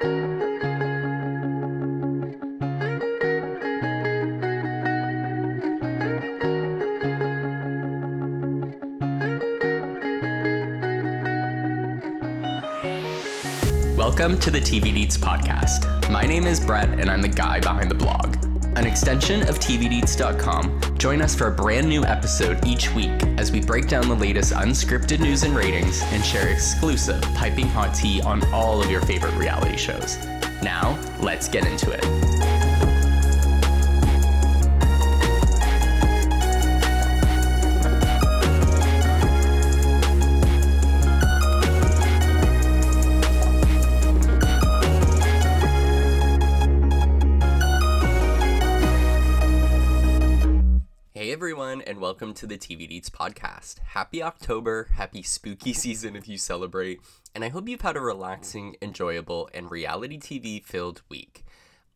Welcome to the TV Deets podcast. My name is Brett, and I'm the guy behind the blog. An extension of TVDeets.com, join us for a brand new episode each week as we break down the latest unscripted news and ratings and share exclusive piping hot tea on all of your favorite reality shows. Now, let's get into it. To the TV Deets podcast. Happy October, happy spooky season if you celebrate, and I hope you've had a relaxing, enjoyable, and reality TV filled week.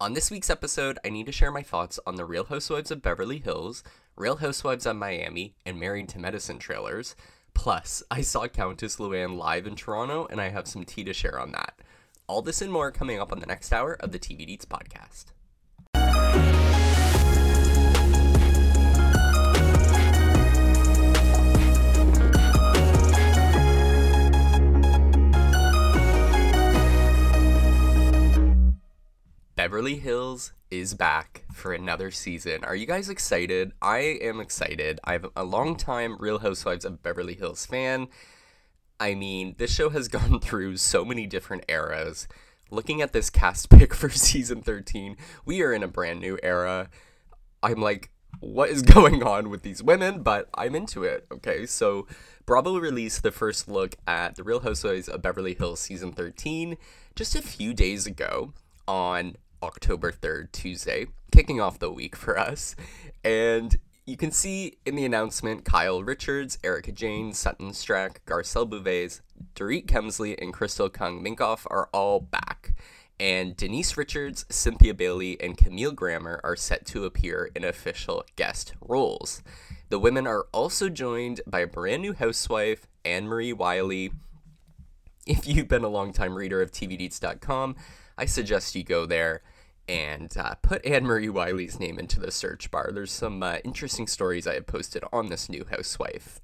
On this week's episode, I need to share my thoughts on the Real Housewives of Beverly Hills, Real Housewives of Miami, and Married to Medicine trailers. Plus, I saw Countess Luann live in Toronto, and I have some tea to share on that. All this and more coming up on the next hour of the TV Deets podcast. Beverly Hills is back for another season. Are you guys excited? I am excited. I'm a long time Real Housewives of Beverly Hills fan. I mean, this show has gone through so many different eras. Looking at this cast pick for season 13, we are in a brand new era. I'm like, what is going on with these women? But I'm into it. Okay, so Bravo released the first look at The Real Housewives of Beverly Hills season 13 just a few days ago on October 3rd, Tuesday, kicking off the week for us. And you can see in the announcement Kyle Richards, Erika Jayne, Sutton Stracke, Garcelle Beauvais, Dorit Kemsley, and Crystal Kung Minkoff are all back. And Denise Richards, Cynthia Bailey, and Camille Grammer are set to appear in official guest roles. The women are also joined by a brand new housewife, Annemarie Wiley. If you've been a longtime reader of TVDeets.com, I suggest you go there and uh, put Annemarie Wiley's name into the search bar. There's some uh, interesting stories I have posted on this new housewife.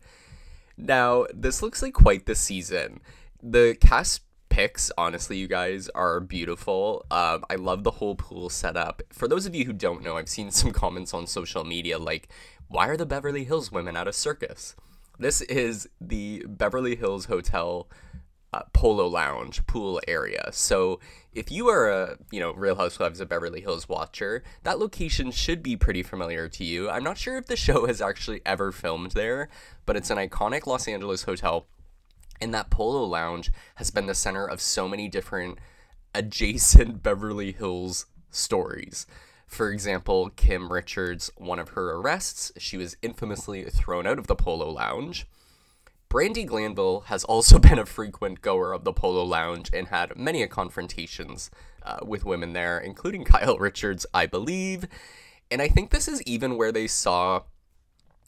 Now, this looks like quite the season. The cast picks, honestly, you guys, are beautiful. Um, I love the whole pool setup. For those of you who don't know, I've seen some comments on social media like, why are the Beverly Hills women at a circus? This is the Beverly Hills Hotel uh, polo lounge pool area. So if you are a you know Real Housewives of Beverly Hills watcher, that location should be pretty familiar to you. I'm not sure if the show has actually ever filmed there, but it's an iconic Los Angeles hotel. And that polo lounge has been the center of so many different adjacent Beverly Hills stories. For example, Kim Richards, one of her arrests, she was infamously thrown out of the Polo Lounge. Brandi Glanville has also been a frequent goer of the Polo Lounge and had many confrontations uh, with women there, including Kyle Richards, I believe. And I think this is even where they saw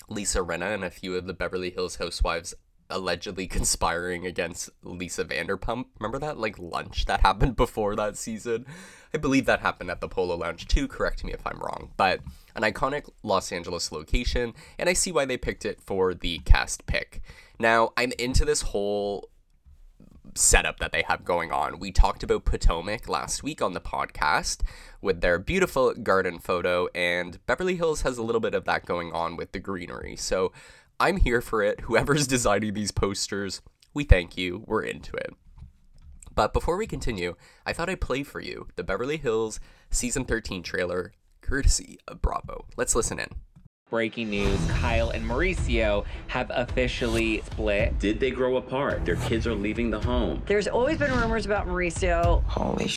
Lisa Rinna and a few of the Beverly Hills housewives allegedly conspiring against Lisa Vanderpump. Remember that like lunch that happened before that season? I believe that happened at the Polo Lounge too. Correct me if I'm wrong, but an iconic Los Angeles location, and I see why they picked it for the cast pick. Now, I'm into this whole setup that they have going on. We talked about Potomac last week on the podcast with their beautiful garden photo, and Beverly Hills has a little bit of that going on with the greenery. So I'm here for it. Whoever's designing these posters, we thank you. We're into it. But before we continue, I thought I'd play for you the Beverly Hills Season 13 trailer, courtesy of Bravo. Let's listen in. Breaking news Kyle and Mauricio have officially split. Did they grow apart? Their kids are leaving the home. There's always been rumors about Mauricio. Holy sh-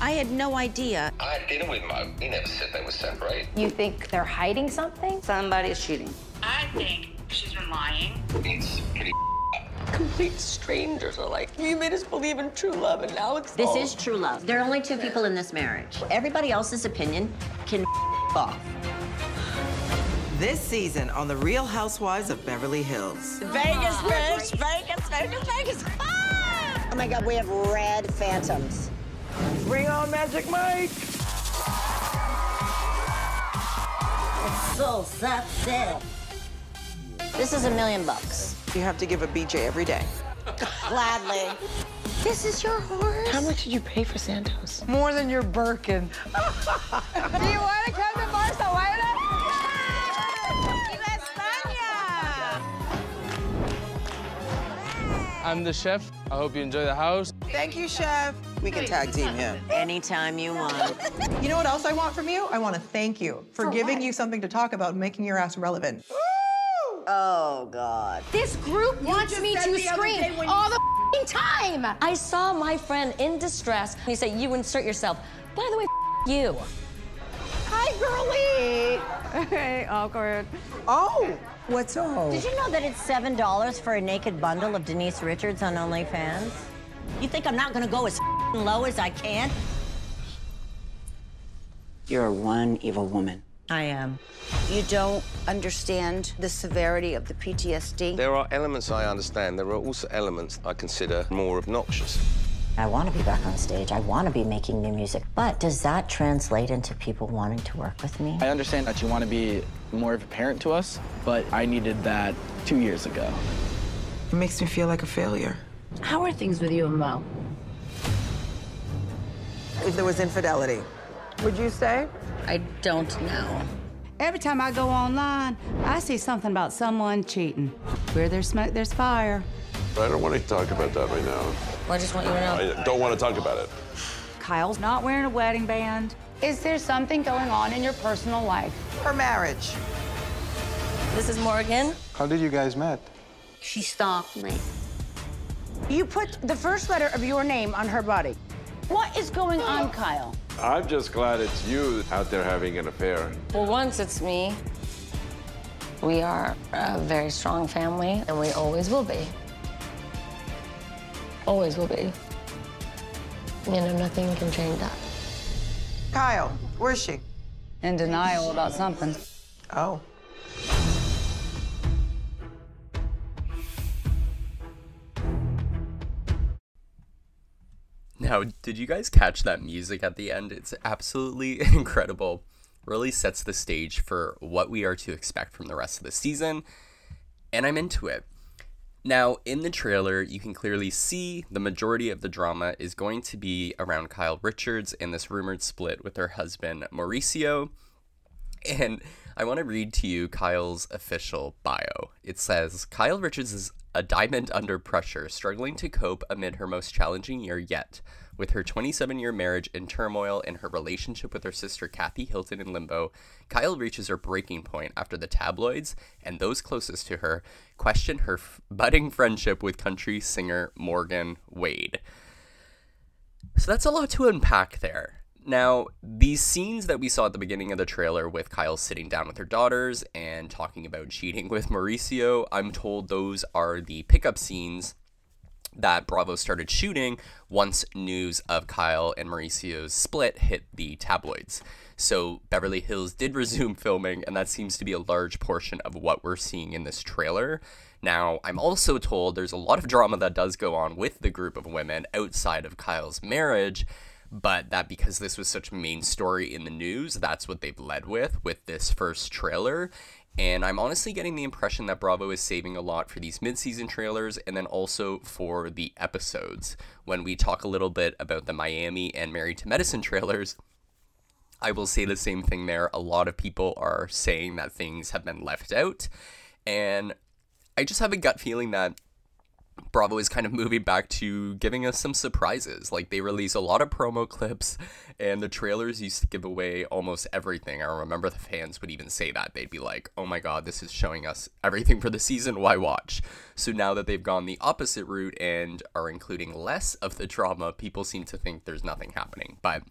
I had no idea. I didn't with my. We never said they were separate. You think they're hiding something? Somebody's cheating. I think she's been lying. It's pretty. complete strangers are like, you made us believe in true love, and now it's This all- is true love. There are only two people in this marriage. Everybody else's opinion can off. This season on The Real Housewives of Beverly Hills. Vegas, bitch! Vegas, Vegas, Vegas! Ah! Oh my God, we have red phantoms. Bring on Magic Mike! It's so sexy. This is a million bucks. You have to give a BJ every day. Gladly. This is your horse? How much did you pay for Santos? More than your Birkin. Do you want to come to Barcelona? I'm the chef. I hope you enjoy the house. Thank you, chef. We can tag team him. Anytime you want. You know what else I want from you? I want to thank you for, giving you something to talk about and making your ass relevant. Oh, God. This group wants me to scream all the time. I saw my friend in distress. He said, you insert yourself. By the way, you. Hi, girlie. Okay, awkward. Oh, what's up? Did you know that it's $7 for a naked bundle of Denise Richards on OnlyFans? You think I'm not gonna go as low as I can? You're one evil woman. I am. You don't understand the severity of the PTSD. There are elements I understand. There are also elements I consider more obnoxious. I want to be back on stage. I want to be making new music. But does that translate into people wanting to work with me? I understand that you want to be more of a parent to us, but I needed that two years ago. It makes me feel like a failure. How are things with you and Mo? If there was infidelity, would you say? I don't know. Every time I go online, I see something about someone cheating. Where there's smoke, there's fire. I don't want to talk about that right now. I just want you to know. I don't want to talk about it. Kyle's not wearing a wedding band. Is there something going on in your personal life? Her marriage. This is Morgan. How did you guys met? She stalked me. You put the first letter of your name on her body. What is going on, Kyle? I'm just glad it's you out there having an affair. Well, once, it's me. We are a very strong family, and we always will be. Always will be. You know, nothing can change that. Kyle, where's she? In denial about something. Oh. Now, did you guys catch that music at the end? It's absolutely incredible. Really sets the stage for what we are to expect from the rest of the season, and I'm into it. Now, in the trailer, you can clearly see the majority of the drama is going to be around Kyle Richards and this rumored split with her husband, Mauricio. And I want to read to you Kyle's official bio. It says Kyle Richards is a diamond under pressure, struggling to cope amid her most challenging year yet. With her 27 year marriage in turmoil and her relationship with her sister Kathy Hilton in limbo, Kyle reaches her breaking point after the tabloids and those closest to her question her f- budding friendship with country singer Morgan Wade. So that's a lot to unpack there. Now, these scenes that we saw at the beginning of the trailer with Kyle sitting down with her daughters and talking about cheating with Mauricio, I'm told those are the pickup scenes that Bravo started shooting once news of Kyle and Mauricio's split hit the tabloids. So Beverly Hills did resume filming, and that seems to be a large portion of what we're seeing in this trailer. Now, I'm also told there's a lot of drama that does go on with the group of women outside of Kyle's marriage, but that because this was such a main story in the news, that's what they've led with with this first trailer. And I'm honestly getting the impression that Bravo is saving a lot for these mid-season trailers and then also for the episodes. When we talk a little bit about the Miami and Married to Medicine trailers, I will say the same thing there. A lot of people are saying that things have been left out. And I just have a gut feeling that Bravo is kind of moving back to giving us some surprises. Like they release a lot of promo clips, and the trailers used to give away almost everything. I remember the fans would even say that. They'd be like, oh my god, this is showing us everything for the season. Why watch? So now that they've gone the opposite route and are including less of the drama, people seem to think there's nothing happening. But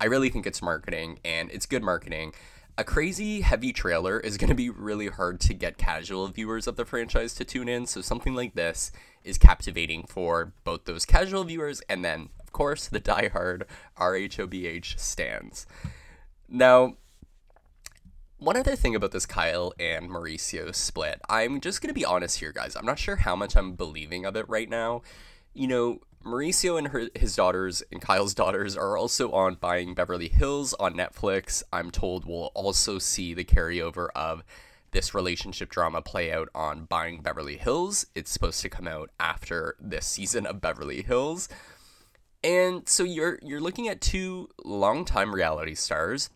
I really think it's marketing, and it's good marketing a crazy heavy trailer is going to be really hard to get casual viewers of the franchise to tune in. So something like this is captivating for both those casual viewers and then, of course, the diehard RHOBH stands. Now, one other thing about this Kyle and Mauricio split, I'm just going to be honest here, guys. I'm not sure how much I'm believing of it right now. You know, Mauricio and her, his daughters and Kyle's daughters are also on Buying Beverly Hills on Netflix. I'm told we'll also see the carryover of this relationship drama play out on Buying Beverly Hills. It's supposed to come out after this season of Beverly Hills. And so you're you're looking at two longtime reality stars,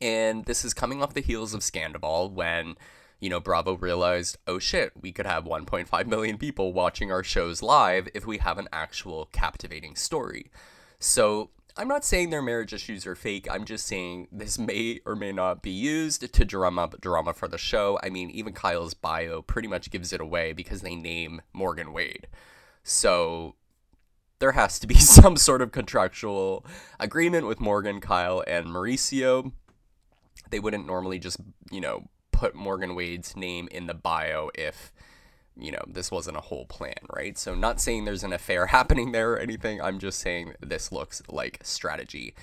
and this is coming off the heels of Scandoval when you know Bravo realized, oh shit, we could have 1.5 million people watching our shows live if we have an actual captivating story. So I'm not saying their marriage issues are fake. I'm just saying this may or may not be used to drum up drama for the show. I mean, even Kyle's bio pretty much gives it away because they name Morgan Wade. So there has to be some sort of contractual agreement with Morgan, Kyle, and Mauricio. They wouldn't normally just, you know, put Morgan Wade's name in the bio if you know, this wasn't a whole plan, right? So, not saying there's an affair happening there or anything. I'm just saying this looks like strategy.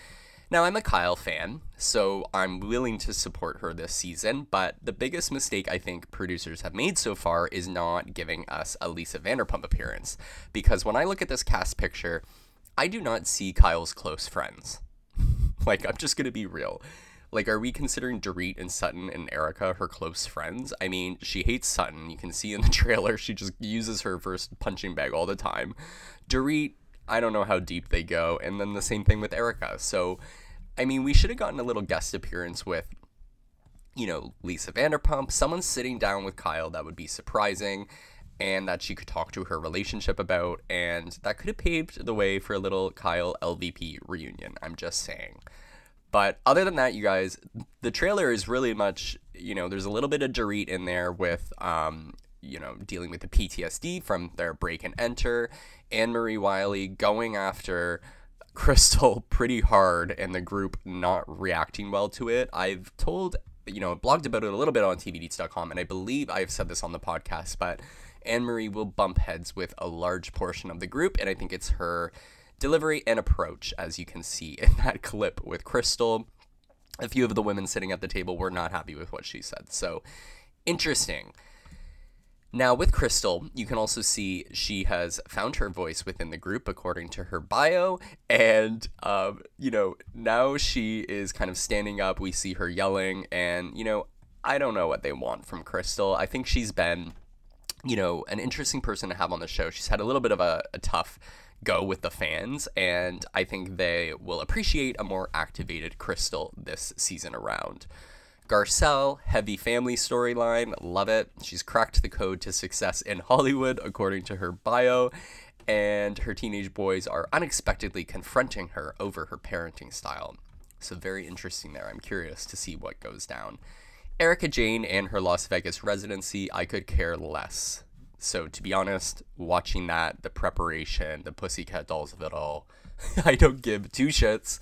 Now, I'm a Kyle fan, so I'm willing to support her this season, but the biggest mistake I think producers have made so far is not giving us a Lisa Vanderpump appearance. Because when I look at this cast picture, I do not see Kyle's close friends. like, I'm just gonna be real. Like, are we considering Dorit and Sutton and Erika her close friends? I mean, she hates Sutton. You can see in the trailer, she just uses her first punching bag all the time. Dorit, I don't know how deep they go. And then the same thing with Erika. So, I mean, we should have gotten a little guest appearance with, you know, Lisa Vanderpump. Someone sitting down with Kyle that would be surprising and that she could talk to her relationship about. And that could have paved the way for a little Kyle LVP reunion. I'm just saying. But other than that, you guys, the trailer is really much, you know, there's a little bit of Dorit in there with, um, you know, dealing with the PTSD from their break and enter. Annemarie Wiley going after Crystal pretty hard and the group not reacting well to it. I've told, you know, blogged about it a little bit on tvdeets.com, and I believe I've said this on the podcast, but Annemarie will bump heads with a large portion of the group, and I think it's her delivery and approach, as you can see in that clip with Crystal. A few of the women sitting at the table were not happy with what she said. So, interesting. Now, with Crystal, you can also see she has found her voice within the group according to her bio. And, um, you know, now she is kind of standing up. We see her yelling. And, you know, I don't know what they want from Crystal. I think she's been, you know, an interesting person to have on the show. She's had a little bit of a, a tough go with the fans, and I think they will appreciate a more activated Crystal this season around. Garcelle, heavy family storyline, love it. She's cracked the code to success in Hollywood, according to her bio, and her teenage boys are unexpectedly confronting her over her parenting style. So, very interesting there. I'm curious to see what goes down. Erika Jayne and her Las Vegas residency, I could care less. So to be honest, watching that, the preparation, the Pussycat Dolls of it all, I don't give two shits.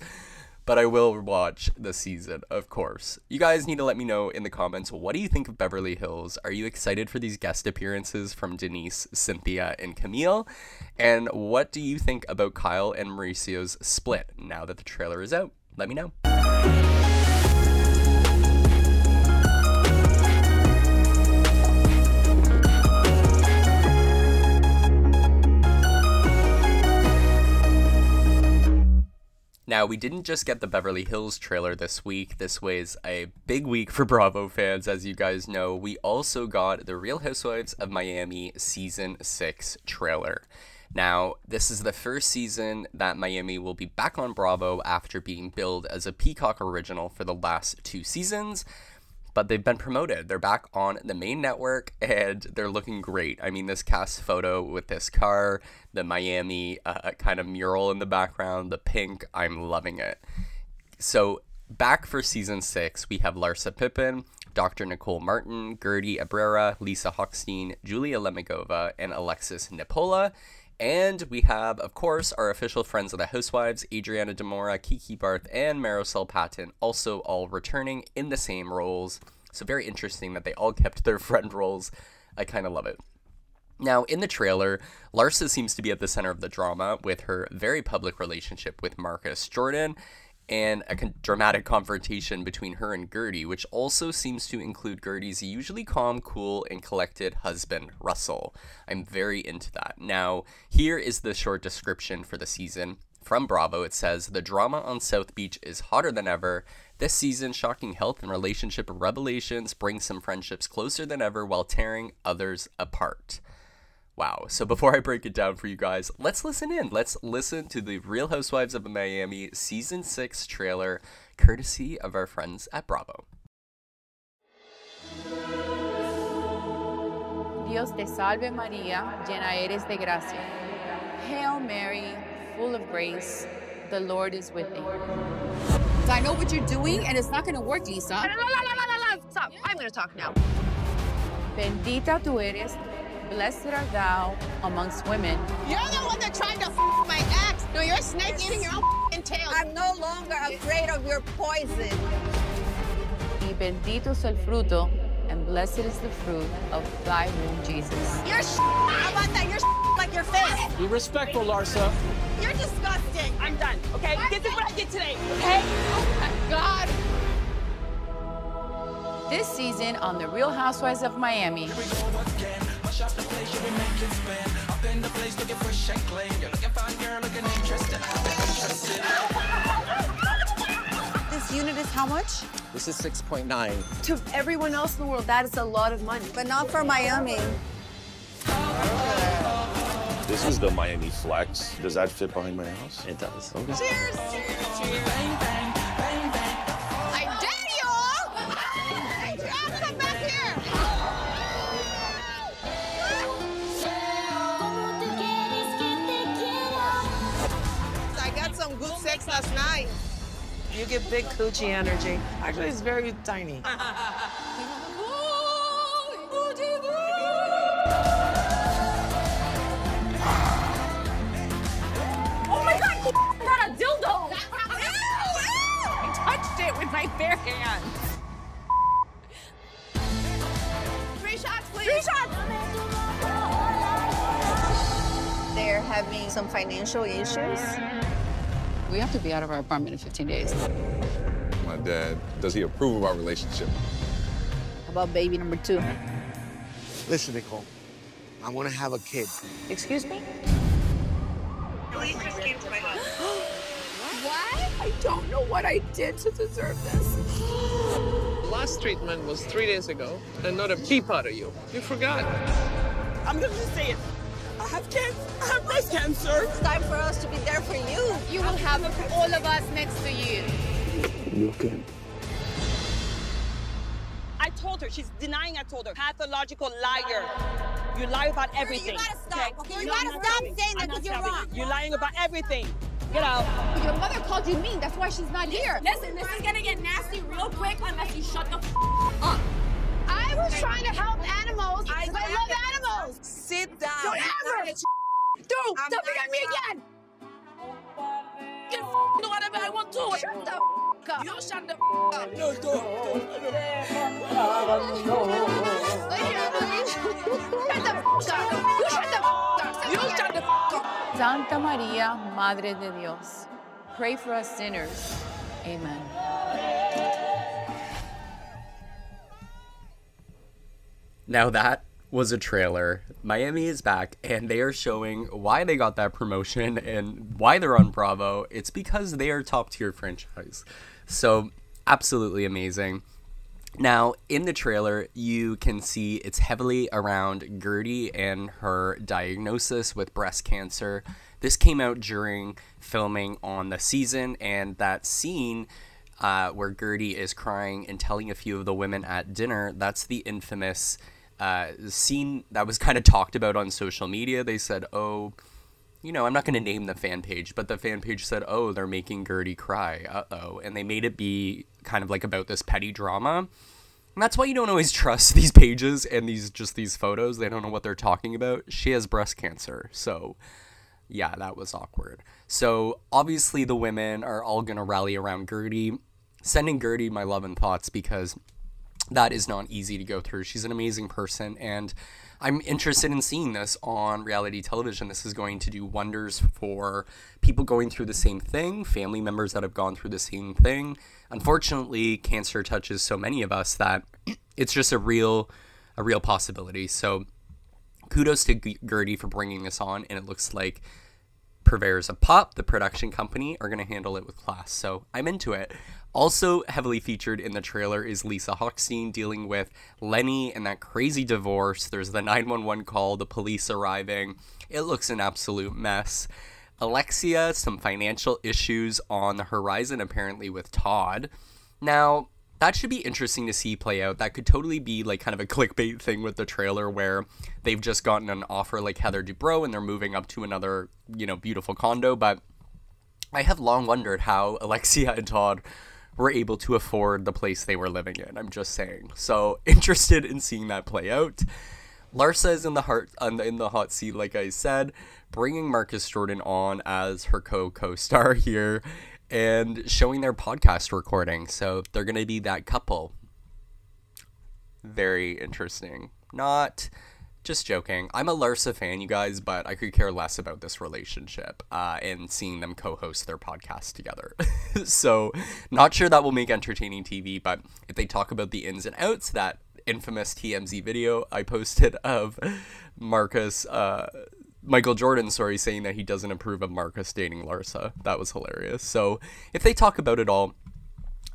But I will watch the season, of course. You guys need to let me know in the comments what do you think of Beverly Hills? Are you excited for these guest appearances from Denise, Cynthia, and Camille? And what do you think about Kyle and Mauricio's split now that the trailer is out? Let me know. Now, we didn't just get the Beverly Hills trailer this week. This was a big week for Bravo fans, as you guys know. We also got the Real Housewives of Miami Season 6 trailer. Now, this is the first season that Miami will be back on Bravo after being billed as a Peacock original for the last two seasons but they've been promoted. They're back on the main network and they're looking great. I mean, this cast photo with this car, the Miami uh, kind of mural in the background, the pink, I'm loving it. So, back for season six, we have Larsa Pippen, Dr. Nicole Martin, Guerdy Abraira, Lisa Hochstein, Julia Lemigova, and Alexia Nepola. And we have, of course, our official friends of the Housewives, Adriana de Moura, Kiki Barth, and Marisol Patton, also all returning in the same roles. So very interesting that they all kept their friend roles. I kind of love it. Now, in the trailer, Larsa seems to be at the center of the drama with her very public relationship with Marcus Jordan. And a con- dramatic confrontation between her and Guerdy, which also seems to include Guerdy's usually calm, cool, and collected husband, Russell. I'm very into that. Now, here is the short description for the season. From Bravo, it says The drama on South Beach is hotter than ever. This season, shocking health and relationship revelations bring some friendships closer than ever while tearing others apart. Wow. So before I break it down for you guys, let's listen in. Let's listen to the Real Housewives of Miami season 6 trailer courtesy of our friends at Bravo. Dios te salve María, llena eres de gracia. Hail Mary, full of grace, the Lord is with thee. I know what you're doing, and it's not going to work, Lisa. No, no, no, no, no, no, stop. I'm going to talk now. Bendita tú eres, blessed art thou amongst women. You're the one that tried to f my ex. No, you're a snake eating your own f***ing tail. I'm no longer afraid of your poison. Y bendito es el fruto, and blessed is the fruit of thy womb, Jesus. You're sh- How about that? You're sh- like your face. Be respectful, Larsa. You're disgusting. I'm done, okay? This is what I did today, okay? Oh, my God. This season on The Real Housewives of Miami. This unit is how much? This is 6.9. To everyone else in the world, that is a lot of money. But not for Miami. This is the Miami Flex. Does that fit behind my house? It does. Okay. Cheers. I You get big coochie energy. Actually, it's very tiny. Oh my God, you got a dildo. Oh, I touched it with my bare hands. Three shots, please. Three shots. They're having some financial issues. We have to be out of our apartment in 15 days. My dad, does he approve of our relationship? How about baby number two? Listen, Nicole, I want to have a kid. Excuse me? Police just came to my house. What? I don't know what I did to deserve this. Last treatment was three days ago, and not a peep out of you. You forgot. I'm gonna just say it. I have cancer. I have breast cancer. It's time for us to be there for you. You will have all of us next to you. You okay? I told her. She's denying I told her. Pathological liar. You lie about everything. gotta stop, okay? You No, gotta stop stopping. saying that I'm not 'cause you're stopping. wrong. You're lying about everything. Get out. Your mother called you mean. That's why she's not here. Listen, this is gonna get nasty real quick unless you shut the f- up. I was trying to help animals. I, I love animals. Sit down. Don't ever. Don't. I'm Don't not at me again. Get f- do whatever I want to. Shut the f- up. You shut the f- up. No, Shut the f- up. You shut the f- up. You shut the f- up. Santa María, Madre de Dios, pray for us sinners. Amen. Now that was a trailer. Miami is back and they are showing why they got that promotion and why they're on Bravo. It's because they are top tier franchise. So absolutely amazing. Now, in the trailer, you can see it's heavily around Guerdy and her diagnosis with breast cancer. This came out during filming on the season, and that scene uh, where Guerdy is crying and telling a few of the women at dinner, that's the infamous uh, scene that was kind of talked about on social media. They said, oh, you know, I'm not going to name the fan page, but the fan page said, oh, they're making Guerdy cry. Uh oh. And they made it be kind of like about this petty drama. And that's why you don't always trust these pages and these just these photos. They don't know what they're talking about. She has breast cancer. So, yeah, that was awkward. So, obviously, the women are all going to rally around Guerdy, sending Guerdy my love and thoughts because that is not easy to go through. She's an amazing person. And I'm interested in seeing this on reality television. This is going to do wonders for people going through the same thing, family members that have gone through the same thing. Unfortunately, cancer touches so many of us that it's just a real a real possibility. So kudos to Guerdy for bringing this on and it looks like Purveyors of Pop, the production company, are going to handle it with class. So I'm into it. Also, heavily featured in the trailer is Lisa Hochstein dealing with Lenny and that crazy divorce. There's the 911 call, the police arriving. It looks an absolute mess. Alexia, some financial issues on the horizon, apparently, with Todd. Now, that should be interesting to see play out. That could totally be like kind of a clickbait thing with the trailer where they've just gotten an offer like Heather Dubrow and they're moving up to another, you know, beautiful condo. But I have long wondered how Alexia and Todd were able to afford the place they were living in. I'm just saying. So interested in seeing that play out. Larsa is in the heart in the hot seat, like I said, bringing Marcus Jordan on as her co co-star here, and showing their podcast recording. So they're gonna be that couple. Very interesting. Not just joking. I'm a Larsa fan, you guys, but I could care less about this relationship uh, and seeing them co host their podcast together. so, not sure that will make entertaining TV, but if they talk about the ins and outs, that infamous TMZ video I posted of Marcus, uh, Michael Jordan, sorry, saying that he doesn't approve of Marcus dating Larsa. That was hilarious. So, if they talk about it all,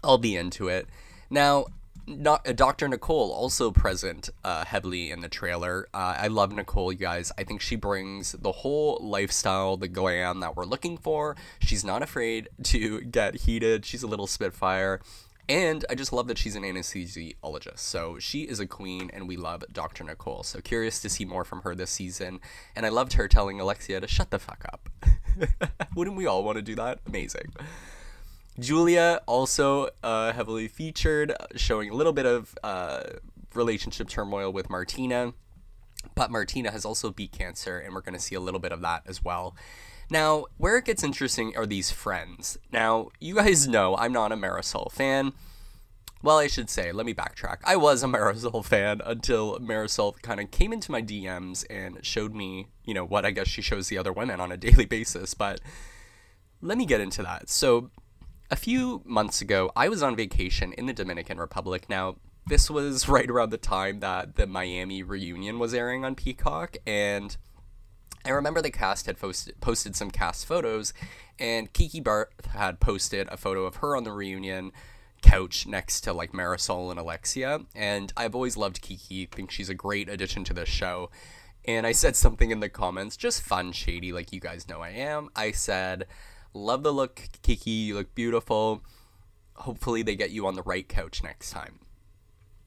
I'll be into it. Now, not, uh, Dr. Nicole also present uh, heavily in the trailer. Uh, I love Nicole, you guys. I think she brings the whole lifestyle, the glam that we're looking for. She's not afraid to get heated. She's a little spitfire. And I just love that she's an anesthesiologist. So she is a queen, and we love Dr. Nicole. So curious to see more from her this season. And I loved her telling Alexia to shut the fuck up. Wouldn't we all want to do that? Amazing. Julia also uh, heavily featured, showing a little bit of uh, relationship turmoil with Martina. But Martina has also beat cancer, and we're going to see a little bit of that as well. Now, where it gets interesting are these friends. Now, you guys know I'm not a Marisol fan. Well, I should say, let me backtrack. I was a Marisol fan until Marisol kind of came into my DMs and showed me, you know, what I guess she shows the other women on a daily basis. But let me get into that. So, a few months ago, I was on vacation in the Dominican Republic. Now, this was right around the time that the Miami reunion was airing on Peacock, and I remember the cast had posted, posted some cast photos, and Kiki Barth had posted a photo of her on the reunion couch next to like Marisol and Alexia. And I've always loved Kiki, I think she's a great addition to this show. And I said something in the comments, just fun, shady, like you guys know I am. I said, Love the look, Kiki, you look beautiful. Hopefully, they get you on the right couch next time.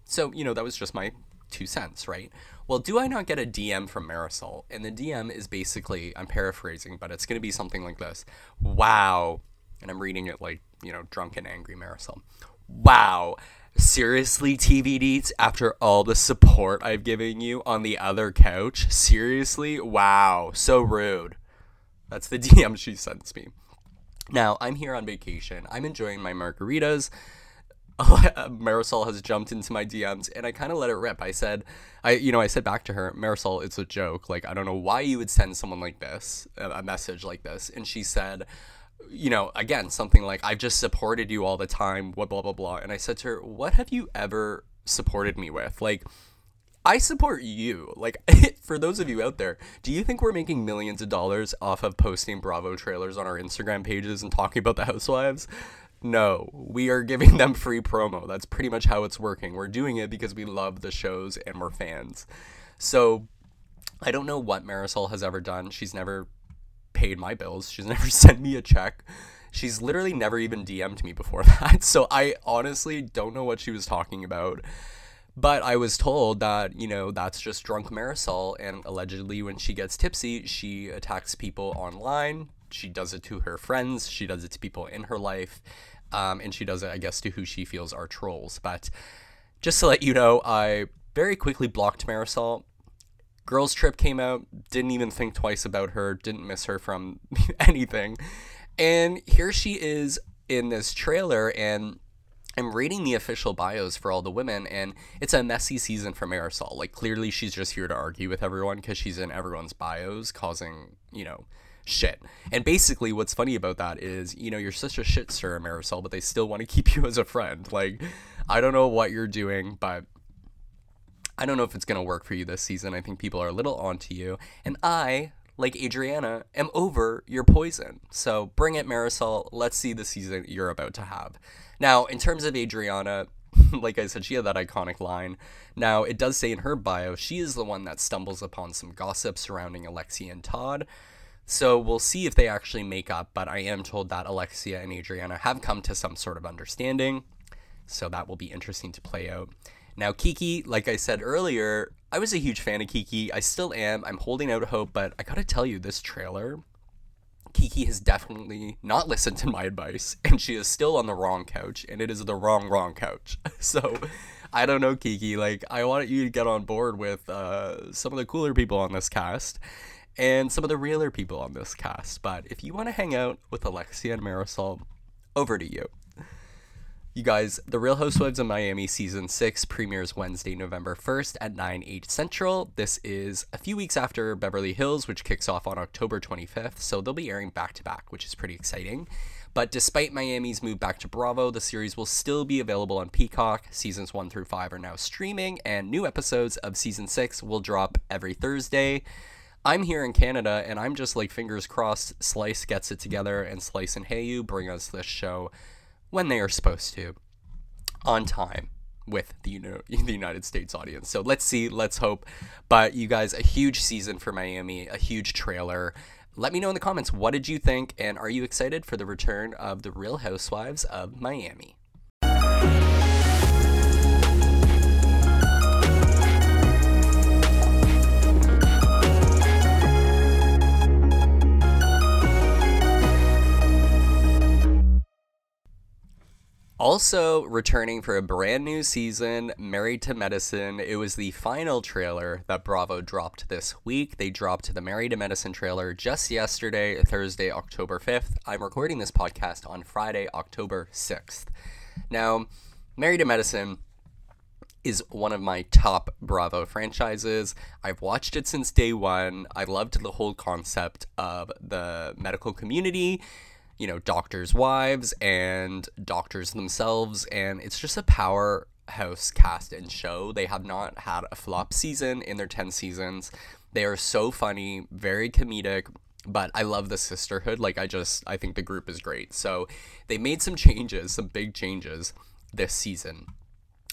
So, you know, that was just my two cents, right? Well, do I not get a DM from Marisol? And the DM is basically, I'm paraphrasing, but it's going to be something like this Wow. And I'm reading it like, you know, drunk and angry Marisol. Wow. Seriously, TV Deets, after all the support I've given you on the other couch? Seriously? Wow. So rude. That's the DM she sends me. Now, I'm here on vacation. I'm enjoying my margaritas. Oh, uh, Marisol has jumped into my DMs and I kind of let it rip. I said, I you know, I said back to her, Marisol, it's a joke. Like I don't know why you would send someone like this a message like this. And she said, you know, again, something like I've just supported you all the time, blah blah blah blah. And I said to her, "What have you ever supported me with?" Like I support you. Like, for those of you out there, do you think we're making millions of dollars off of posting Bravo trailers on our Instagram pages and talking about the housewives? No, we are giving them free promo. That's pretty much how it's working. We're doing it because we love the shows and we're fans. So, I don't know what Marisol has ever done. She's never paid my bills, she's never sent me a check. She's literally never even DM'd me before that. So, I honestly don't know what she was talking about. But I was told that, you know, that's just drunk Marisol. And allegedly, when she gets tipsy, she attacks people online. She does it to her friends. She does it to people in her life. Um, and she does it, I guess, to who she feels are trolls. But just to let you know, I very quickly blocked Marisol. Girls Trip came out, didn't even think twice about her, didn't miss her from anything. And here she is in this trailer, and I'm reading the official bios for all the women, and it's a messy season for Marisol. Like, clearly, she's just here to argue with everyone because she's in everyone's bios, causing, you know, shit. And basically, what's funny about that is, you know, you're such a shit Marisol, but they still want to keep you as a friend. Like, I don't know what you're doing, but I don't know if it's going to work for you this season. I think people are a little onto you. And I, like Adriana, am over your poison. So bring it, Marisol. Let's see the season you're about to have. Now, in terms of Adriana, like I said, she had that iconic line. Now, it does say in her bio, she is the one that stumbles upon some gossip surrounding Alexia and Todd. So we'll see if they actually make up, but I am told that Alexia and Adriana have come to some sort of understanding. So that will be interesting to play out. Now, Kiki, like I said earlier, I was a huge fan of Kiki. I still am. I'm holding out hope, but I gotta tell you, this trailer Kiki has definitely not listened to my advice, and she is still on the wrong couch, and it is the wrong, wrong couch. So, I don't know, Kiki. Like, I want you to get on board with uh, some of the cooler people on this cast and some of the realer people on this cast. But if you want to hang out with Alexia and Marisol, over to you. You guys, The Real Housewives of Miami season 6 premieres Wednesday, November 1st at 9, 8 Central. This is a few weeks after Beverly Hills, which kicks off on October 25th, so they'll be airing back to back, which is pretty exciting. But despite Miami's move back to Bravo, the series will still be available on Peacock. Seasons 1 through 5 are now streaming, and new episodes of season 6 will drop every Thursday. I'm here in Canada, and I'm just like fingers crossed Slice gets it together, and Slice and Hayu bring us this show when they are supposed to, on time with the, the United States audience. So let's see, let's hope. But you guys, a huge season for Miami, a huge trailer. Let me know in the comments what did you think, and are you excited for the return of the Real Housewives of Miami? Also, returning for a brand new season, Married to Medicine. It was the final trailer that Bravo dropped this week. They dropped the Married to Medicine trailer just yesterday, Thursday, October 5th. I'm recording this podcast on Friday, October 6th. Now, Married to Medicine is one of my top Bravo franchises. I've watched it since day one. I loved the whole concept of the medical community you know, doctors' wives and doctors themselves, and it's just a powerhouse cast and show. They have not had a flop season in their 10 seasons. They are so funny, very comedic, but I love the sisterhood. Like, I just, I think the group is great. So, they made some changes, some big changes this season.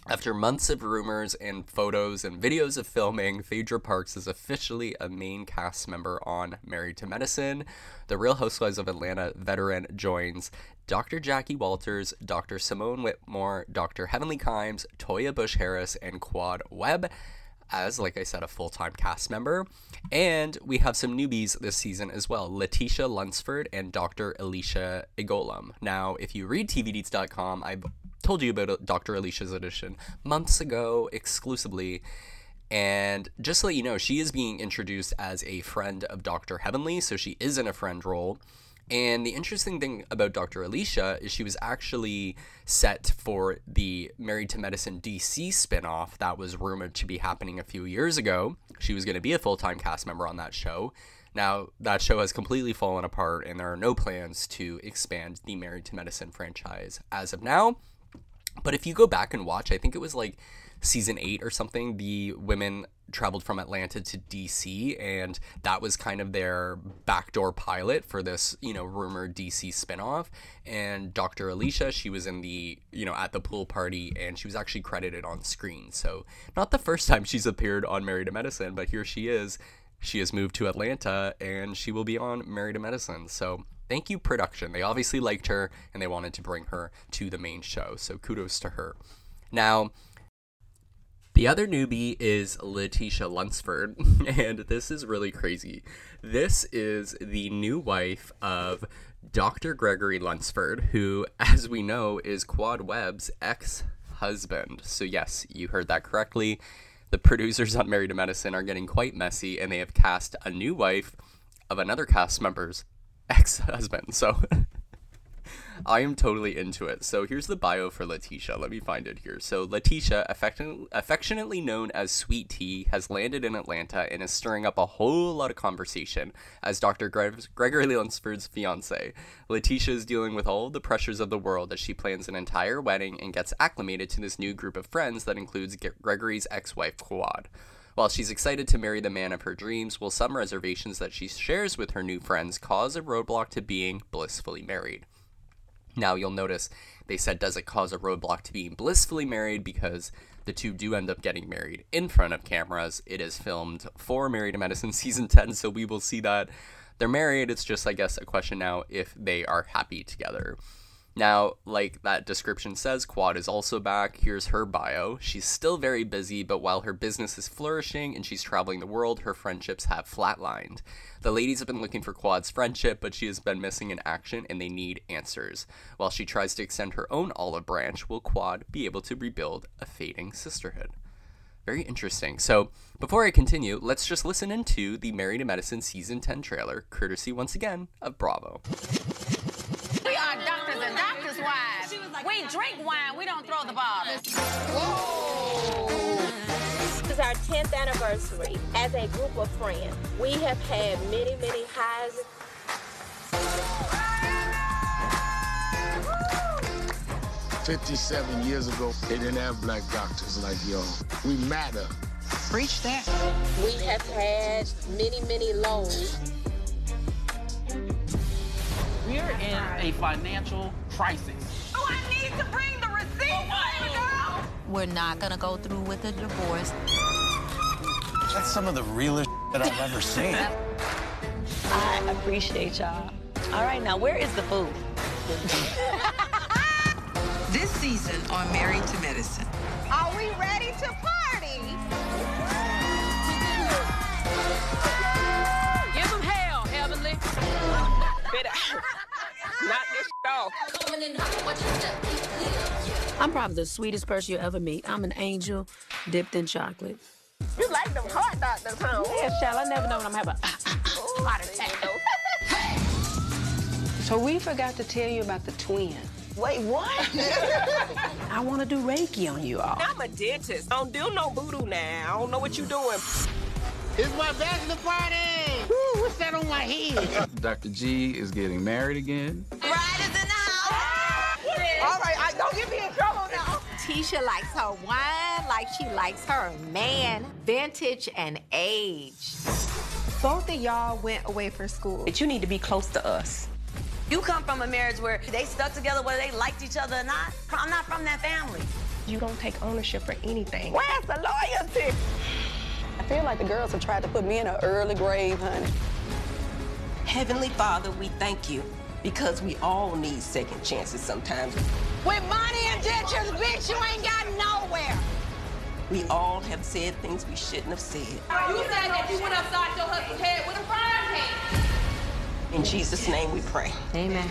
After months of rumors and photos and videos of filming, Phaedra Parks is officially a main cast member on Married to Medicine. The Real Housewives of Atlanta veteran joins Dr. Jackie Walters, Dr. Simone Whitmore, Dr. Heavenly Kimes, Toya Bush Harris, and Quad Webb as, like I said, a full time cast member. And we have some newbies this season as well Letitia Lunsford and Dr. Alicia Egolum. Now, if you read TVDeets.com, I've told you about uh, Dr. Alicia's edition months ago exclusively. And just to let you know, she is being introduced as a friend of Dr. Heavenly, so she is in a friend role. And the interesting thing about Dr. Alicia is she was actually set for the Married to Medicine DC spinoff that was rumored to be happening a few years ago. She was going to be a full time cast member on that show. Now, that show has completely fallen apart, and there are no plans to expand the Married to Medicine franchise as of now. But if you go back and watch, I think it was like season eight or something, the women traveled from Atlanta to DC, and that was kind of their backdoor pilot for this, you know, rumored DC spinoff. And Dr. Alicia, she was in the, you know, at the pool party, and she was actually credited on screen. So, not the first time she's appeared on Married to Medicine, but here she is. She has moved to Atlanta, and she will be on Married to Medicine. So, thank you, production. They obviously liked her and they wanted to bring her to the main show. So kudos to her. Now, the other newbie is Letitia Lunsford, and this is really crazy. This is the new wife of Dr. Gregory Lunsford, who, as we know, is Quad Webb's ex husband. So, yes, you heard that correctly. The producers on Married to Medicine are getting quite messy, and they have cast a new wife of another cast member's ex husband. So I am totally into it. So here's the bio for Letitia. Let me find it here. So Letitia, affection- affectionately known as Sweet Tea, has landed in Atlanta and is stirring up a whole lot of conversation as Dr. Gre- Gregory Lunsford's fiance. Letitia is dealing with all the pressures of the world as she plans an entire wedding and gets acclimated to this new group of friends that includes Gregory's ex-wife Quad. While she's excited to marry the man of her dreams, will some reservations that she shares with her new friends cause a roadblock to being blissfully married? Now, you'll notice they said, does it cause a roadblock to being blissfully married? Because the two do end up getting married in front of cameras. It is filmed for Married to Medicine season 10, so we will see that. They're married. It's just, I guess, a question now if they are happy together. Now, like that description says, Quad is also back. Here's her bio. She's still very busy, but while her business is flourishing and she's traveling the world, her friendships have flatlined. The ladies have been looking for Quad's friendship, but she has been missing in action and they need answers. While she tries to extend her own olive branch, will Quad be able to rebuild a fading sisterhood? Very interesting. So, before I continue, let's just listen into the Married to Medicine Season 10 trailer, courtesy once again of Bravo. We are doctors and doctors' wives. we drink wine, we don't throw the bottle. This is our 10th anniversary as a group of friends. We have had many, many highs. Fifty-seven years ago, they didn't have black doctors like y'all. We matter. Preach that. We have had many, many lows. We're in a financial crisis. Oh, I need to bring the receipt. Oh, We're not gonna go through with the divorce. That's some of the realest that I've ever seen. I appreciate y'all. All right, now where is the food? This season on Married to Medicine. Are we ready to party? Give them hell, Heavenly. Not this show. I'm probably the sweetest person you'll ever meet. I'm an angel dipped in chocolate. You like them heart doctors, huh? Yeah, shall I never know when I'm having a heart attack. So we forgot to tell you about the twin. Wait, what? I want to do Reiki on you all. I'm a dentist. I don't do no voodoo now. I don't know what you're doing. It's my bachelor party! Woo, what's that on my head? Dr. G is getting married again. Right in the house. All right, I, don't get me in trouble now. Tisha likes her wine like she likes her man, vintage and age. Both of y'all went away for school. But you need to be close to us. You come from a marriage where they stuck together whether they liked each other or not. I'm not from that family. You don't take ownership for anything. Where's the loyalty? I feel like the girls have tried to put me in an early grave, honey. Heavenly Father, we thank you because we all need second chances sometimes. With money and dentures, bitch, you ain't got nowhere. We all have said things we shouldn't have said. You said that you went upside your husband's head with a frying pan. In Jesus' name we pray. Amen.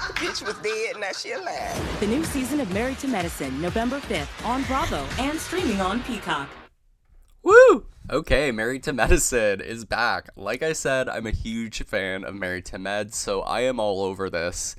Bitch was dead, now she alive. The new season of Married to Medicine, November 5th on Bravo and streaming on Peacock. Woo! Okay, Married to Medicine is back. Like I said, I'm a huge fan of Married to Med, so I am all over this.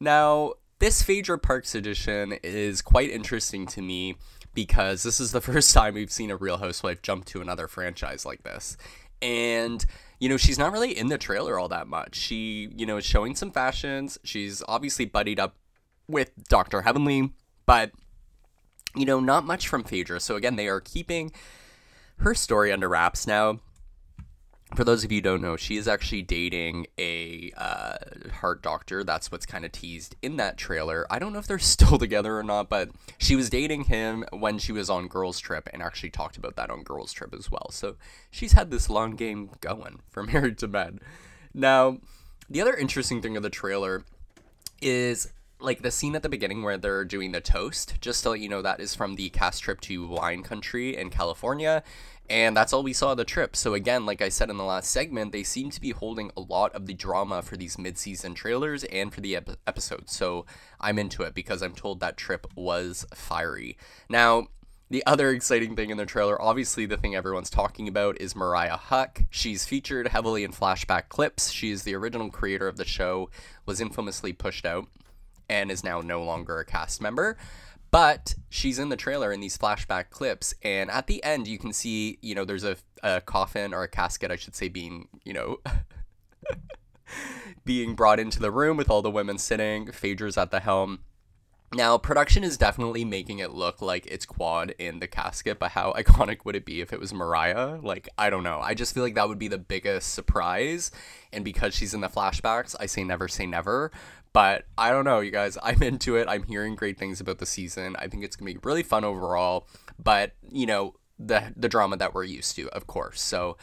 Now, this Phaedra Parks edition is quite interesting to me because this is the first time we've seen a Real Housewife jump to another franchise like this. And, you know, she's not really in the trailer all that much. She, you know, is showing some fashions. She's obviously buddied up with Dr. Heavenly, but, you know, not much from Phaedra. So again, they are keeping her story under wraps. Now, for those of you who don't know, she is actually dating a uh, heart doctor. That's what's kind of teased in that trailer. I don't know if they're still together or not, but she was dating him when she was on Girls Trip and actually talked about that on Girls Trip as well. So she's had this long game going for Married to Med. Now, the other interesting thing of the trailer is like the scene at the beginning where they're doing the toast. Just to let you know, that is from the cast trip to wine country in California. And that's all we saw of the trip. So again, like I said in the last segment, they seem to be holding a lot of the drama for these mid-season trailers and for the ep- episodes. So I'm into it because I'm told that trip was fiery. Now, The other exciting thing in the trailer, obviously the thing everyone's talking about, is Mariah Huq. She's featured heavily in flashback clips. She is the original creator of the show, was infamously pushed out, and is now no longer a cast member. But she's in the trailer in these flashback clips, and at the end, you can see, you know, there's a, a coffin or a casket, I should say, being, you know, being brought into the room with all the women sitting, Phaedra's at the helm. Now, production is definitely making it look like it's Quad in the casket, but how iconic would it be if it was Mariah? Like, I don't know. I just feel like that would be the biggest surprise. And because she's in the flashbacks, I say never say never. But I don't know, you guys. I'm into it. I'm hearing great things about the season. I think it's to be really fun overall. But, you know, the the drama that we're used to, of course. So,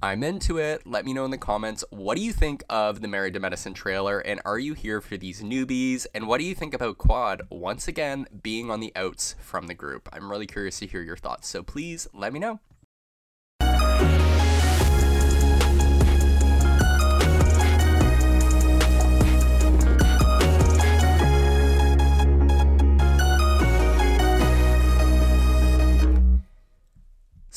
I'm into it. Let me know in the comments what do you think of the Married to Medicine trailer and are you here for these newbies and what do you think about Quad once again being on the outs from the group? I'm really curious to hear your thoughts. So please let me know.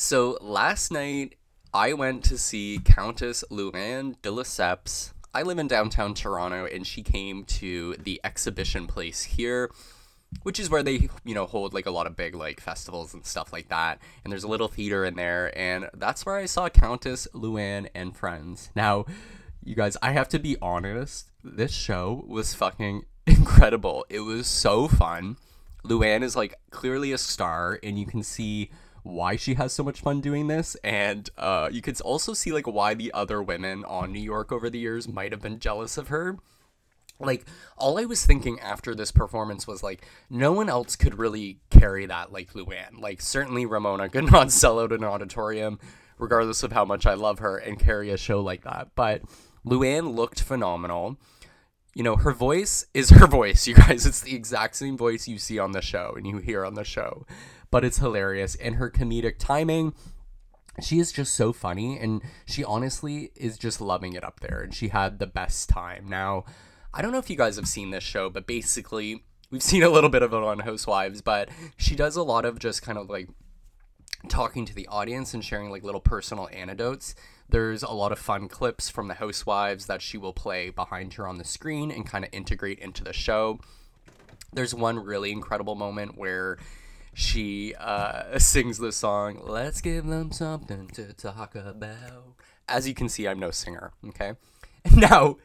So last night I went to see Countess Luann de Lesseps. I live in downtown Toronto, and she came to the exhibition place here, which is where they, you know, hold like a lot of big like festivals and stuff like that. And there's a little theater in there, and that's where I saw Countess Luann and friends. Now, you guys, I have to be honest, this show was fucking incredible. It was so fun. Luann is like clearly a star, and you can see why she has so much fun doing this and uh, you could also see like why the other women on new york over the years might have been jealous of her. Like all i was thinking after this performance was like no one else could really carry that like luann. Like certainly ramona could not sell out an auditorium regardless of how much i love her and carry a show like that. But luann looked phenomenal. You know, her voice is her voice, you guys. It's the exact same voice you see on the show and you hear on the show but it's hilarious. And her comedic timing, she is just so funny. And she honestly is just loving it up there. And she had the best time. Now, I don't know if you guys have seen this show, but basically, we've seen a little bit of it on Housewives, but she does a lot of just kind of like talking to the audience and sharing like little personal anecdotes. There's a lot of fun clips from the housewives that she will play behind her on the screen and kind of integrate into the show. There's one really incredible moment where she uh, sings the song, Let's Give Them Something to Talk About. As you can see, I'm no singer, okay? Now,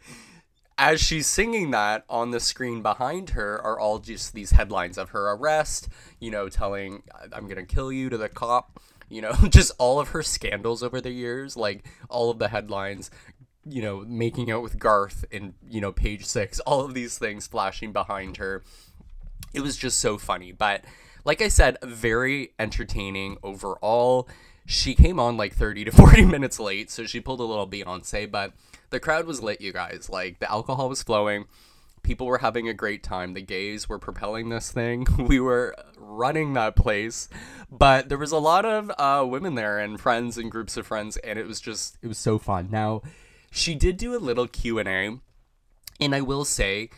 as she's singing that on the screen behind her are all just these headlines of her arrest, you know, telling, I'm gonna kill you to the cop, you know, just all of her scandals over the years, like all of the headlines, you know, making out with Garth in, you know, page six, all of these things flashing behind her. It was just so funny, but like I said, very entertaining overall. She came on like 30 to 40 minutes late, so she pulled a little Beyonce, but the crowd was lit, you guys. Like the alcohol was flowing. People were having a great time. The gays were propelling this thing. We were running that place, but there was a lot of uh, women there and friends and groups of friends, and it was just it was so fun. Now, she did do a little Q and A, and I will say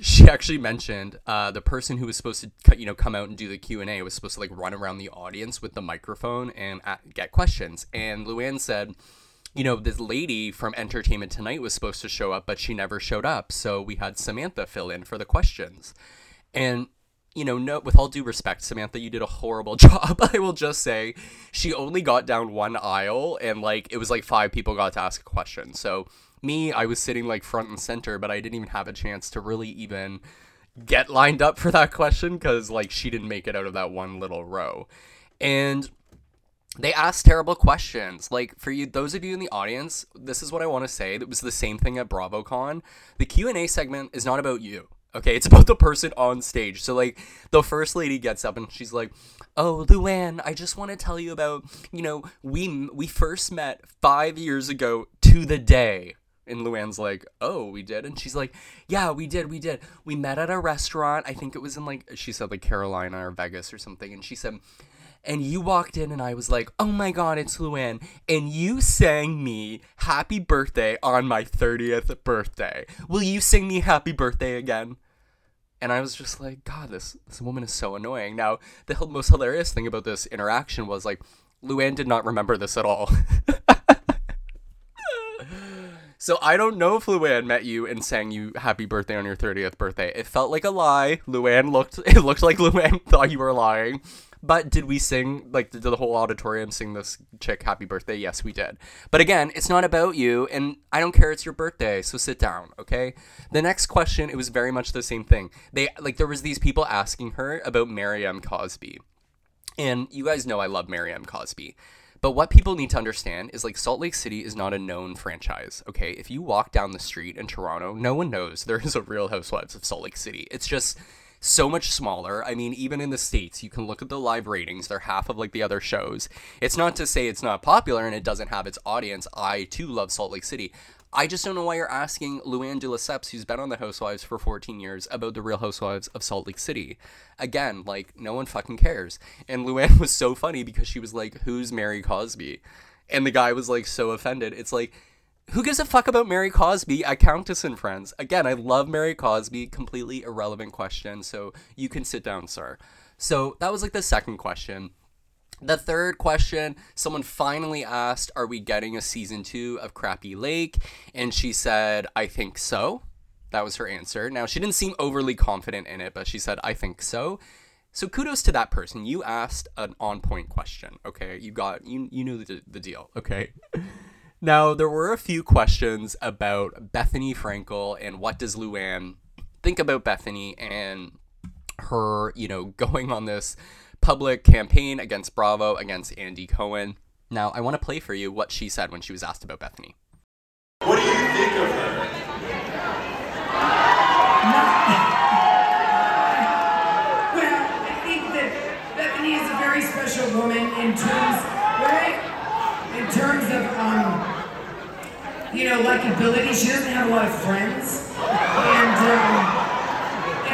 she actually mentioned uh, the person who was supposed to you know come out and do the q&a was supposed to like run around the audience with the microphone and get questions and luann said you know this lady from entertainment tonight was supposed to show up but she never showed up so we had samantha fill in for the questions and you know, no, with all due respect, Samantha, you did a horrible job. I will just say she only got down one aisle and like it was like five people got to ask a question. So me, I was sitting like front and center, but I didn't even have a chance to really even get lined up for that question because like she didn't make it out of that one little row. And they asked terrible questions. Like for you, those of you in the audience, this is what I want to say. That was the same thing at BravoCon. The Q and A segment is not about you. Okay, it's about the person on stage. So like the first lady gets up and she's like, "Oh, Luann, I just want to tell you about, you know, we we first met 5 years ago to the day." And Luann's like, "Oh, we did." And she's like, "Yeah, we did. We did. We met at a restaurant. I think it was in like she said like Carolina or Vegas or something." And she said, and you walked in and I was like, "Oh my god, it's Luann." And you sang me happy birthday on my 30th birthday. Will you sing me happy birthday again? And I was just like, God, this this woman is so annoying. Now, the most hilarious thing about this interaction was like, Luann did not remember this at all. so I don't know if Luann met you and sang you happy birthday on your 30th birthday. It felt like a lie. Luann looked it looked like Luann thought you were lying. But did we sing like did the whole auditorium sing this chick happy birthday? Yes, we did. But again, it's not about you and I don't care it's your birthday, so sit down, okay? The next question, it was very much the same thing. They like there was these people asking her about Mariam Cosby. And you guys know I love Mariam Cosby. But what people need to understand is like Salt Lake City is not a known franchise, okay? If you walk down the street in Toronto, no one knows there is a Real Housewives of Salt Lake City. It's just so much smaller. I mean, even in the States, you can look at the live ratings, they're half of like the other shows. It's not to say it's not popular and it doesn't have its audience. I too love Salt Lake City. I just don't know why you're asking Luann de Lesseps, who's been on the Housewives for 14 years, about the Real Housewives of Salt Lake City. Again, like, no one fucking cares. And Luann was so funny because she was like, Who's Mary Cosby? And the guy was like so offended. It's like, who gives a fuck about Mary Cosby at Countess and Friends? Again, I love Mary Cosby. Completely irrelevant question. So you can sit down, sir. So that was like the second question. The third question, someone finally asked, Are we getting a season two of Crappy Lake? And she said, I think so. That was her answer. Now, she didn't seem overly confident in it, but she said, I think so. So kudos to that person. You asked an on point question, okay? You got, you, you knew the, the deal, okay? Now, there were a few questions about Bethenny Frankel and what does Luann think about Bethenny and her, you know, going on this public campaign against Bravo, against Andy Cohen. Now, I want to play for you what she said when she was asked about Bethenny. What do you think of her? Well, I think that Bethenny is a very special woman in terms, right? In terms of, um, you know, likability. She doesn't have a lot of friends. And, um, in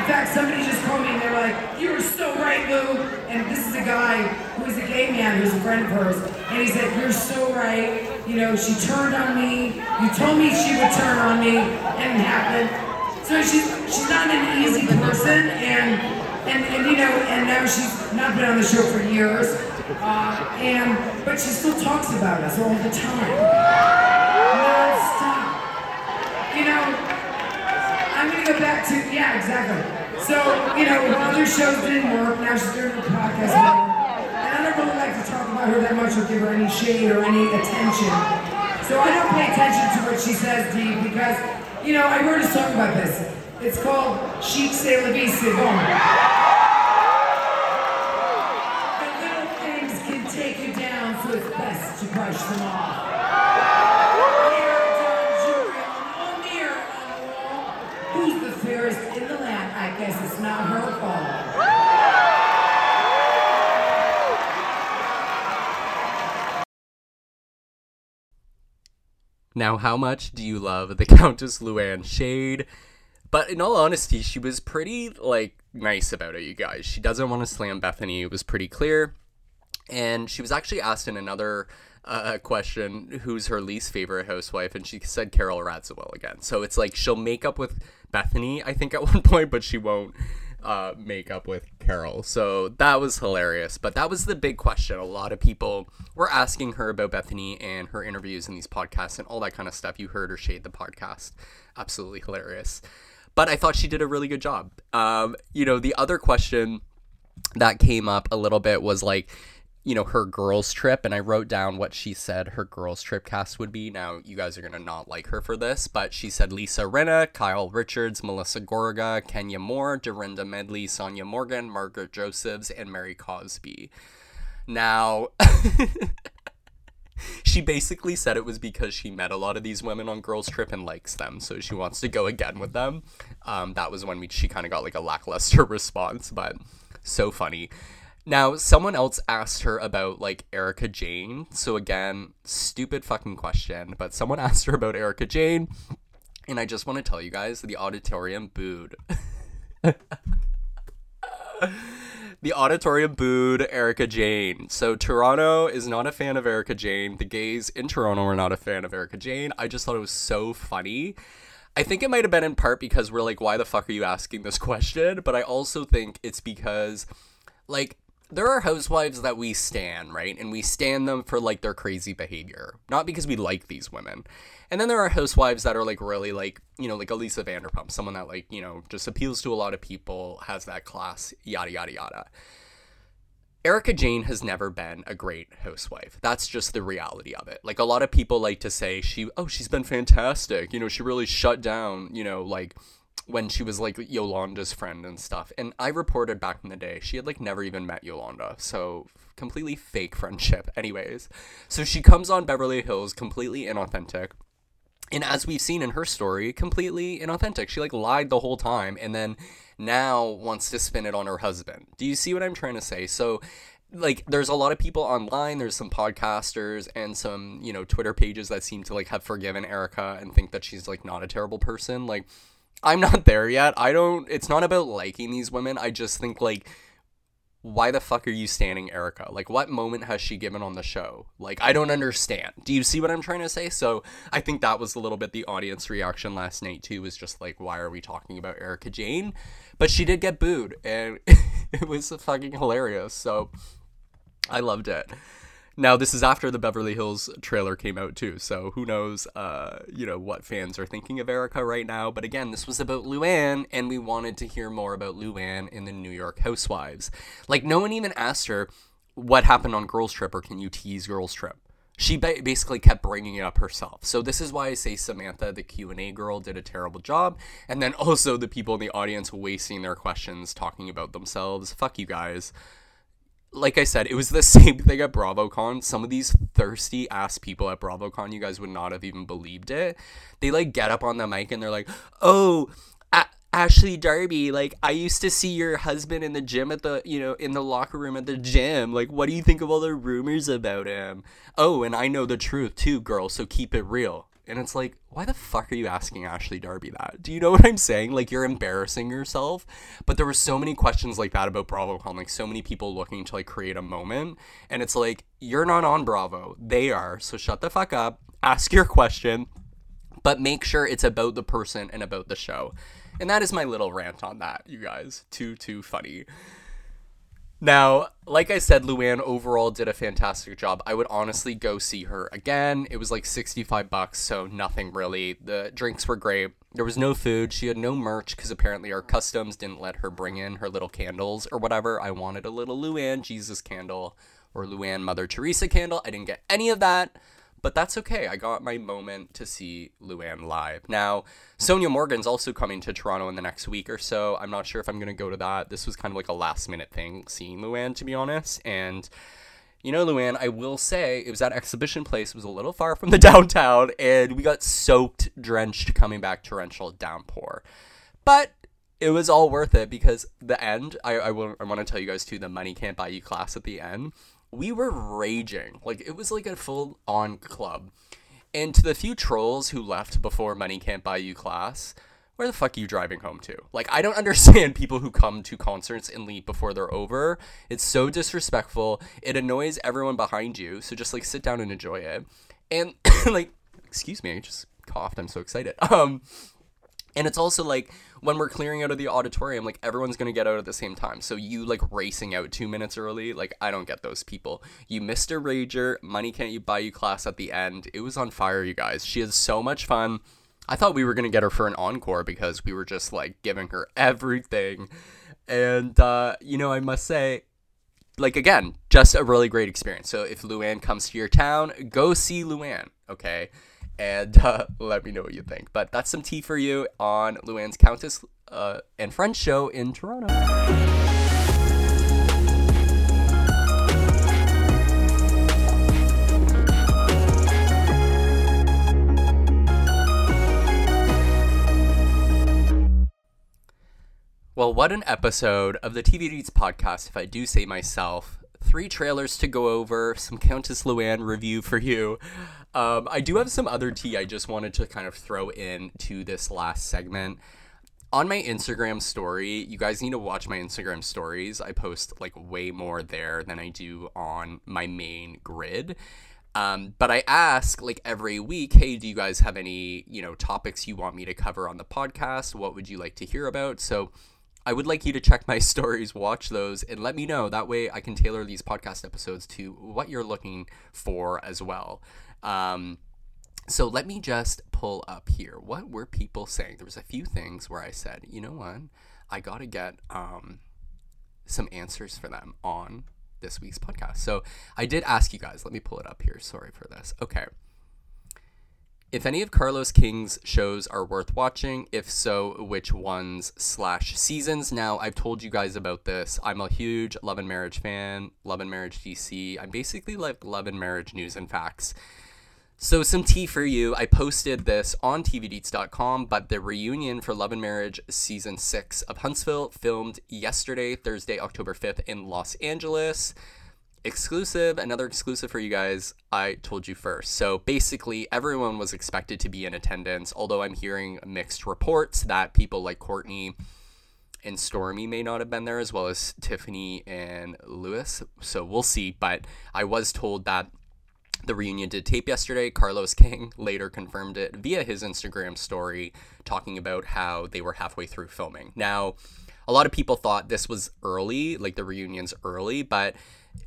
fact, somebody just called me and they're like, you were so right, Lou. And this is a guy who is a gay man who's a friend of hers. And he said, you're so right. You know, she turned on me. You told me she would turn on me. And it happened. So she's she's not an easy person, and and and you know, and now she's not been on the show for years, uh, and but she still talks about us all the time, nonstop. You know, I'm gonna go back to yeah, exactly. So you know, while other shows didn't work, now she's doing her podcast. And I don't really like to talk about her that much or give her any shade or any attention. So I don't pay attention to what she says, Dee, because, you know, I wrote a song about this. It's called Chic C'est la vie, c'est bon. Now, how much do you love the Countess Luann Shade? But in all honesty, she was pretty like nice about it, you guys. She doesn't want to slam Bethenny. It was pretty clear. And she was actually asked in another uh, question who's her least favorite housewife, and she said Carol Radziwill again. So it's like she'll make up with Bethenny, I think, at one point, but she won't uh, make up with Carol. So that was hilarious. But that was the big question. A lot of people were asking her about Bethenny and her interviews and these podcasts and all that kind of stuff. You heard her shade the podcast. Absolutely hilarious. But I thought she did a really good job. Um, you know, the other question that came up a little bit was like, you know, her girls' trip, and I wrote down what she said her girls' trip cast would be. Now, you guys are gonna not like her for this, but she said Lisa Rinna, Kyle Richards, Melissa Gorga, Kenya Moore, Dorinda Medley, Sonja Morgan, Margaret Josephs, and Mary Cosby. Now, she basically said it was because she met a lot of these women on girls' trip and likes them, so she wants to go again with them. Um, that was when we, she kind of got like a lackluster response, but so funny. Now, someone else asked her about like Erika Jayne. So again, stupid fucking question, but someone asked her about Erika Jayne, and I just want to tell you guys the auditorium booed. the auditorium booed Erika Jayne. So Toronto is not a fan of Erika Jayne. The gays in Toronto are not a fan of Erika Jayne. I just thought it was so funny. I think it might have been in part because we're like, why the fuck are you asking this question? But I also think it's because, like, there are housewives that we stan, right? And we stan them for like their crazy behavior, not because we like these women. And then there are housewives that are like really like, you know, like Elisa Vanderpump, someone that like, you know, just appeals to a lot of people, has that class, yada, yada, yada. Erika Jayne has never been a great housewife. That's just the reality of it. Like a lot of people like to say she oh, she's been fantastic. You know, she really shut down, you know, like when she was like Yolanda's friend and stuff. And I reported back in the day, she had like never even met Yolanda. So completely fake friendship anyways. So she comes on Beverly Hills completely inauthentic. And as we've seen in her story, completely inauthentic. She like lied the whole time and then now wants to spin it on her husband. Do you see what I'm trying to say? So like there's a lot of people online there's some podcasters and some you know twitter pages that seem to like have forgiven erika and think that she's like not a terrible person like i'm not there yet i don't it's not about liking these women i just think like why the fuck are you standing Erika? Like, what moment has she given on the show? Like, I don't understand. Do you see what I'm trying to say? So, I think that was a little bit the audience reaction last night, too, was just like, why are we talking about Erika Jayne? But she did get booed, and it was fucking hilarious. So, I loved it. Now, this is after the Beverly Hills trailer came out too, so who knows, uh, you know, what fans are thinking of Erika right now. But again, this was about Luann, and we wanted to hear more about Luann in the New York Housewives. Like, no one even asked her what happened on Girls Trip, or can you tease Girls Trip? She ba- basically kept bringing it up herself. So this is why I say Samantha, the Q and A girl, did a terrible job, and then also the people in the audience wasting their questions talking about themselves. Fuck you guys like I said, it was the same thing at BravoCon. Some of these thirsty ass people at BravoCon, you guys would not have even believed it. They like get up on the mic and they're like, "Oh, Ashley Darby, like I used to see your husband in the gym at the, you know, in the locker room at the gym. Like, what do you think of all the rumors about him? Oh, and I know the truth too, girl. So keep it real." And it's like, why the fuck are you asking Ashley Darby that? Do you know what I'm saying? Like, you're embarrassing yourself. But there were so many questions like that about BravoCon, like, so many people looking to, like, create a moment. And it's like, you're not on Bravo. They are. So shut the fuck up, ask your question, but make sure it's about the person and about the show. And that is my little rant on that, you guys. Too, too funny. Now, like I said, Luann overall did a fantastic job. I would honestly go see her again. It was like 65 bucks, so nothing really. The drinks were great. There was no food. She had no merch because apparently our customs didn't let her bring in her little candles or whatever. I wanted a little Luann Jesus candle or Luann Mother Teresa candle. I didn't get any of that. But that's okay. I got my moment to see Luann live. Now, Sonja Morgan's also coming to Toronto in the next week or so. I'm not sure if I'm going to go to that. This was kind of like a last minute thing, seeing Luann, to be honest. And, you know, Luann, I will say it was at Exhibition Place. It was a little far from the downtown, and we got soaked, drenched, coming back torrential downpour. But it was all worth it because the end, I, I, will, I want to tell you guys too, the Money Can't Buy You class at the end we were raging. Like it was like a full on club. And to the few trolls who left before Money Can't Buy You class, where the fuck are you driving home to? Like I don't understand people who come to concerts and leave before they're over. It's so disrespectful. It annoys everyone behind you. So just like sit down and enjoy it. And like excuse me, I just coughed. I'm so excited. Um and it's also like when we're clearing out of the auditorium, like everyone's gonna get out at the same time. So you like racing out two minutes early, like I don't get those people. You missed a rager, money can't you buy you class at the end. It was on fire, you guys. She has so much fun. I thought we were gonna get her for an encore because we were just like giving her everything. And uh, you know, I must say, like again, just a really great experience. So if Luann comes to your town, go see Luann, okay? And uh, let me know what you think. But that's some tea for you on Luann's Countess uh, and Friends show in Toronto. Well, what an episode of the TV Deets podcast, if I do say myself. Three trailers to go over, some Countess Luann review for you. Um, I do have some other tea I just wanted to kind of throw in to this last segment. On my Instagram story, you guys need to watch my Instagram stories. I post like way more there than I do on my main grid. Um, but I ask like every week, hey, do you guys have any, you know, topics you want me to cover on the podcast? What would you like to hear about? So I would like you to check my stories, watch those, and let me know. That way I can tailor these podcast episodes to what you're looking for as well. Um, so let me just pull up here. What were people saying? There was a few things where I said, you know what? I got to get um, some answers for them on this week's podcast. So I did ask you guys. Let me pull it up here. Sorry for this. Okay. If any of Carlos King's shows are worth watching, if so, which ones slash seasons? Now, I've told you guys about this. I'm a huge Love and Marriage fan, Love and Marriage DC. I'm basically like Love and Marriage news and facts. So, some tea for you. I posted this on tvdeets.com, but the reunion for Love and Marriage season six of Huntsville filmed yesterday, Thursday, October 5th, in Los Angeles exclusive, another exclusive for you guys. I told you first. So basically, everyone was expected to be in attendance, although I'm hearing mixed reports that people like Courtney and Stormi may not have been there, as well as Tiffany and Lewis. So we'll see. But I was told that the reunion did tape yesterday. Carlos King later confirmed it via his Instagram story, talking about how they were halfway through filming. Now, a lot of people thought this was early, like the reunion's early, but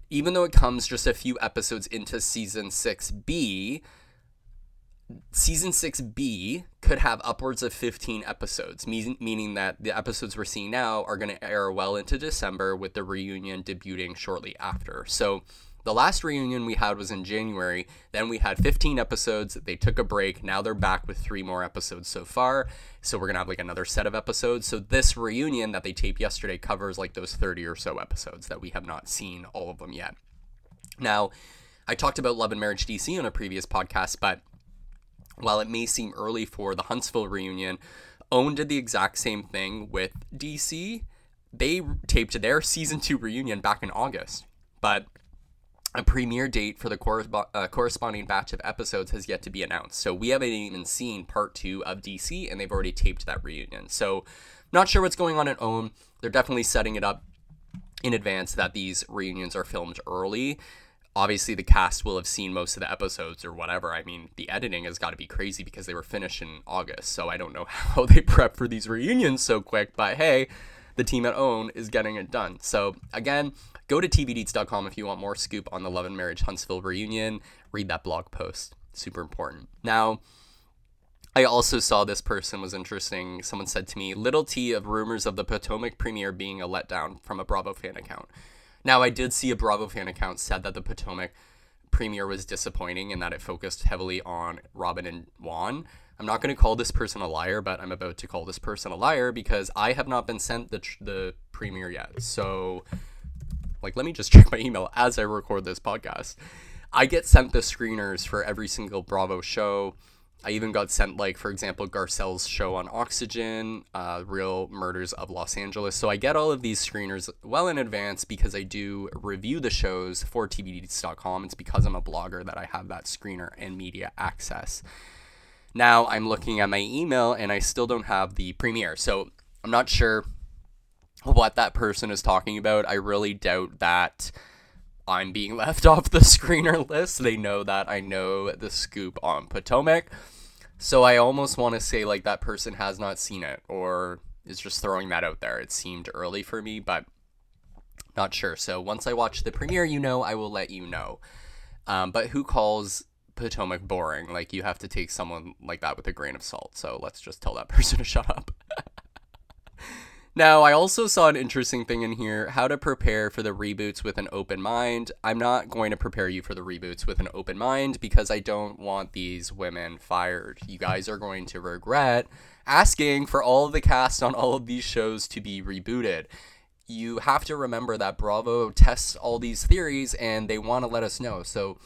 even though it comes just a few episodes into season 6B, season 6B could have upwards of 15 episodes, meaning that the episodes we're seeing now are going to air well into December with the reunion debuting shortly after. So the last reunion we had was in January. Then we had 15 episodes. They took a break. Now they're back with three more episodes so far. So we're going to have like another set of episodes. So this reunion that they taped yesterday covers like those 30 or so episodes that we have not seen all of them yet. Now, I talked about Love and Marriage DC on a previous podcast, but while it may seem early for the Huntsville reunion, OWN did the exact same thing with DC. They taped their season two reunion back in August, but a premiere date for the corresp- uh, corresponding batch of episodes has yet to be announced. So we haven't even seen part two of DC, and they've already taped that reunion. So not sure what's going on at OWN. They're definitely setting it up in advance that these reunions are filmed early. Obviously, the cast will have seen most of the episodes or whatever. I mean, the editing has got to be crazy because they were finished in August. So I don't know how they prep for these reunions so quick, but hey, the team at OWN is getting it done. So again, Go to tvdeets.com if you want more scoop on the Love and Marriage Huntsville reunion. Read that blog post. Super important. Now, I also saw this person was interesting. Someone said to me, little T of rumors of the Potomac premiere being a letdown from a Bravo fan account. Now, I did see a Bravo fan account said that the Potomac premiere was disappointing and that it focused heavily on Robin and Juan. I'm not going to call this person a liar, but I'm about to call this person a liar because I have not been sent the, tr- the premiere yet. So like, let me just check my email as I record this podcast. I get sent the screeners for every single Bravo show. I even got sent, like, for example, Garcelle's show on Oxygen, uh, Real Murders of Los Angeles. So I get all of these screeners well in advance because I do review the shows for TVDeets.com. It's because I'm a blogger that I have that screener and media access. Now I'm looking at my email and I still don't have the premiere. So I'm not sure what that person is talking about. I really doubt that I'm being left off the screener list. They know that I know the scoop on Potomac. So I almost want to say like that person has not seen it or is just throwing that out there. It seemed early for me, but not sure. So once I watch the premiere, you know, I will let you know. Um, but who calls Potomac boring? Like you have to take someone like that with a grain of salt. So let's just tell that person to shut up. Now, I also saw an interesting thing in here how to prepare for the reboots with an open mind. I'm not going to prepare you for the reboots with an open mind because I don't want these women fired. You guys are going to regret asking for all of the cast on all of these shows to be rebooted. You have to remember that Bravo tests all these theories and they want to let us know. So,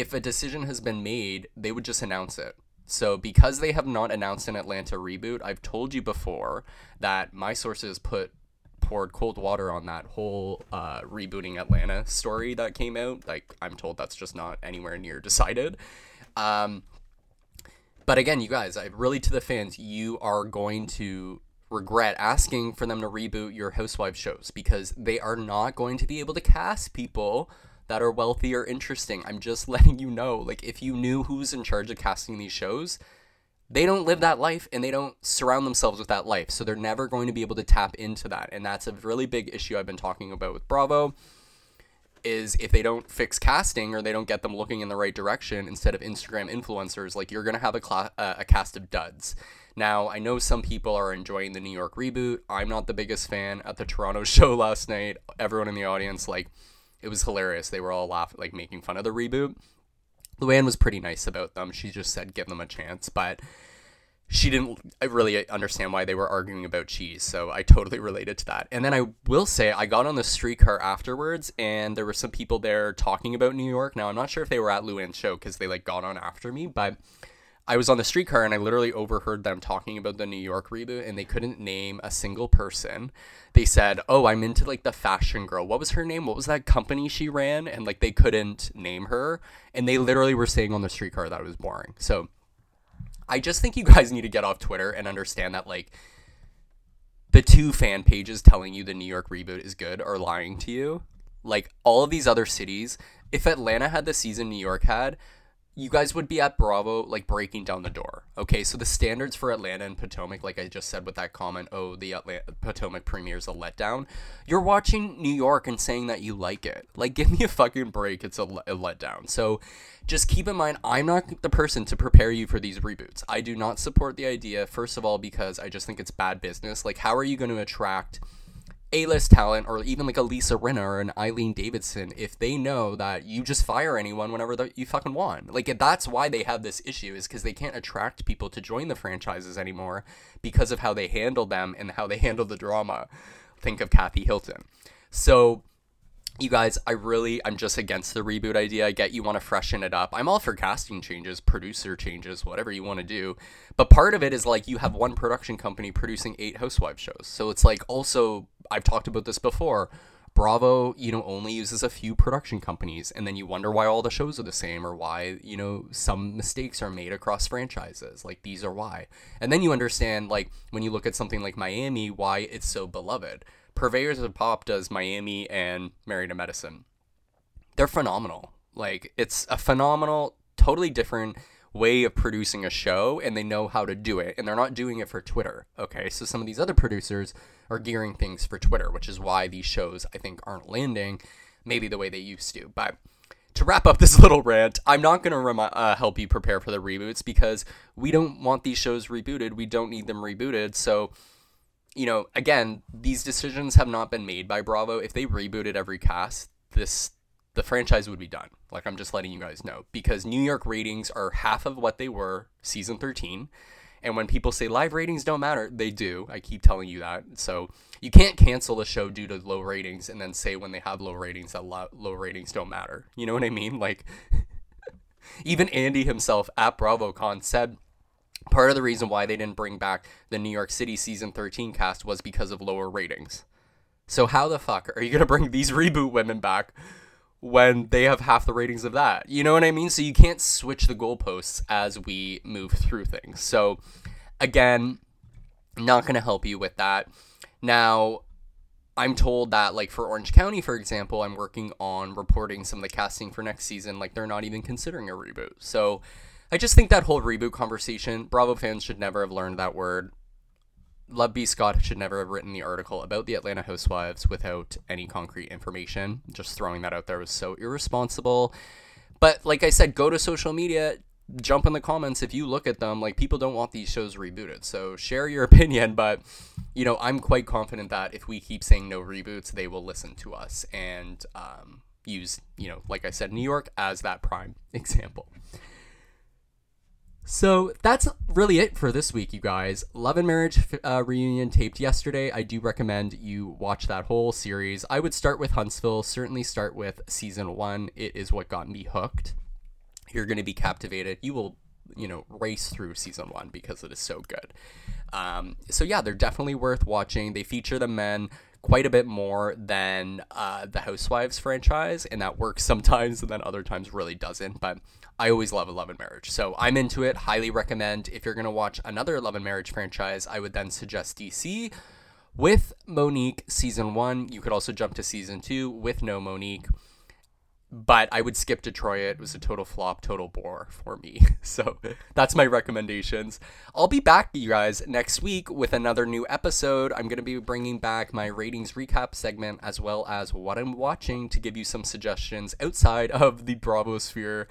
if a decision has been made, they would just announce it. So, because they have not announced an Atlanta reboot, I've told you before that my sources put poured cold water on that whole uh, rebooting Atlanta story that came out. Like, I'm told that's just not anywhere near decided. Um, but again, you guys, I really to the fans, you are going to regret asking for them to reboot your Housewives shows because they are not going to be able to cast people that are wealthy or interesting. I'm just letting you know. Like, if you knew who's in charge of casting these shows, they don't live that life and they don't surround themselves with that life. So they're never going to be able to tap into that. And that's a really big issue I've been talking about with Bravo is if they don't fix casting or they don't get them looking in the right direction instead of Instagram influencers, like you're going to have a, uh, a cast of duds. Now, I know some people are enjoying the New York reboot. I'm not the biggest fan. At the Toronto show last night, everyone in the audience, like, it was hilarious. They were all laughing, like, making fun of the reboot. Luann was pretty nice about them. She just said, give them a chance. But she didn't I really understand why they were arguing about cheese. So I totally related to that. And then I will say I got on the streetcar afterwards and there were some people there talking about New York. Now I'm not sure if they were at Luann's show because they like got on after me, but I was on the streetcar and I literally overheard them talking about the New York reboot and they couldn't name a single person. They said, "Oh, I'm into like the fashion girl. What was her name? What was that company she ran?" And like they couldn't name her and they literally were saying on the streetcar that it was boring. So I just think you guys need to get off Twitter and understand that like the two fan pages telling you the New York reboot is good are lying to you. Like all of these other cities, if Atlanta had the season New York had, you guys would be at Bravo like breaking down the door. Okay, so the standards for Atlanta and Potomac, like I just said with that comment, oh, the Atlanta, Potomac premiere is a letdown. You're watching New York and saying that you like it. Like, give me a fucking break. It's a, a letdown. So just keep in mind, I'm not the person to prepare you for these reboots. I do not support the idea, first of all, because I just think it's bad business. Like, how are you going to attract a-list talent or even like a Lisa Rinna or an Eileen Davidson if they know that you just fire anyone whenever the, you fucking want. Like that's why they have this issue is because they can't attract people to join the franchises anymore because of how they handle them and how they handle the drama. Think of Kathy Hilton. So you guys, I really, I'm just against the reboot idea. I get you want to freshen it up. I'm all for casting changes, producer changes, whatever you want to do. But part of it is like you have one production company producing eight housewife shows. So it's like also, I've talked about this before. Bravo, you know, only uses a few production companies, and then you wonder why all the shows are the same or why, you know, some mistakes are made across franchises. Like, these are why. And then you understand, like, when you look at something like Miami, why it's so beloved Purveyors of Pop does Miami and Married to Medicine. They're phenomenal. Like it's a phenomenal, totally different way of producing a show and they know how to do it and they're not doing it for Twitter. Okay? So some of these other producers are gearing things for Twitter, which is why these shows I think aren't landing maybe the way they used to. But to wrap up this little rant, I'm not going to remi- uh, help you prepare for the reboots because we don't want these shows rebooted. We don't need them rebooted. So you know, again, these decisions have not been made by Bravo. If they rebooted every cast, this the franchise would be done. Like I'm just letting you guys know because New York ratings are half of what they were season 13. And when people say live ratings don't matter, they do. I keep telling you that. So you can't cancel a show due to low ratings and then say when they have low ratings that low, ratings don't matter. You know what I mean? Like even Andy himself at BravoCon said Part of the reason why they didn't bring back the New York City season 13 cast was because of lower ratings. So how the fuck are you going to bring these reboot women back when they have half the ratings of that? You know what I mean? So you can't switch the goalposts as we move through things. So again, not going to help you with that. Now, I'm told that like for Orange County, for example, I'm working on reporting some of the casting for next season. Like they're not even considering a reboot. So I just think that whole reboot conversation, Bravo fans should never have learned that word. Love B. Scott should never have written the article about the Atlanta Housewives without any concrete information. Just throwing that out there was so irresponsible. But like I said, go to social media, jump in the comments if you look at them. Like people don't want these shows rebooted. So share your opinion. But you know, I'm quite confident that if we keep saying no reboots, they will listen to us and um, use, you know, like I said, New York as that prime example. So that's really it for this week, you guys. Love and Marriage uh, reunion taped yesterday. I do recommend you watch that whole series. I would start with Huntsville, certainly start with season one. It is what got me hooked. You're going to be captivated. You will, you know, race through season one because it is so good. Um, so, yeah, they're definitely worth watching. They feature the men quite a bit more than uh, the Housewives franchise, and that works sometimes and then other times really doesn't. But I always love a Love and Marriage. So I'm into it. Highly recommend. If you're going to watch another Love and Marriage franchise, I would then suggest DC with Monique season one. You could also jump to season two with no Monique. but I would skip Detroit. It was a total flop, total bore for me. So that's my recommendations. I'll be back, you guys, next week with another new episode. I'm going to be bringing back my ratings recap segment as well as what I'm watching to give you some suggestions outside of the Bravo sphere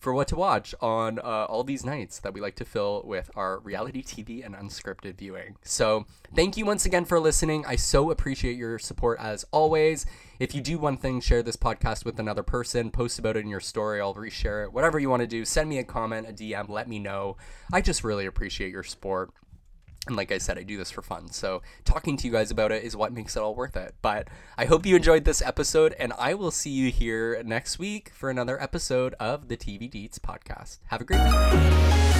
for what to watch on uh, all these nights that we like to fill with our reality TV and unscripted viewing. So, thank you once again for listening. I so appreciate your support as always. If you do one thing, share this podcast with another person, post about it in your story, I'll reshare it. Whatever you want to do, send me a comment, a DM, let me know. I just really appreciate your support. And like I said, I do this for fun. So talking to you guys about it is what makes it all worth it. But I hope you enjoyed this episode, and I will see you here next week for another episode of the TV Deets podcast. Have a great week.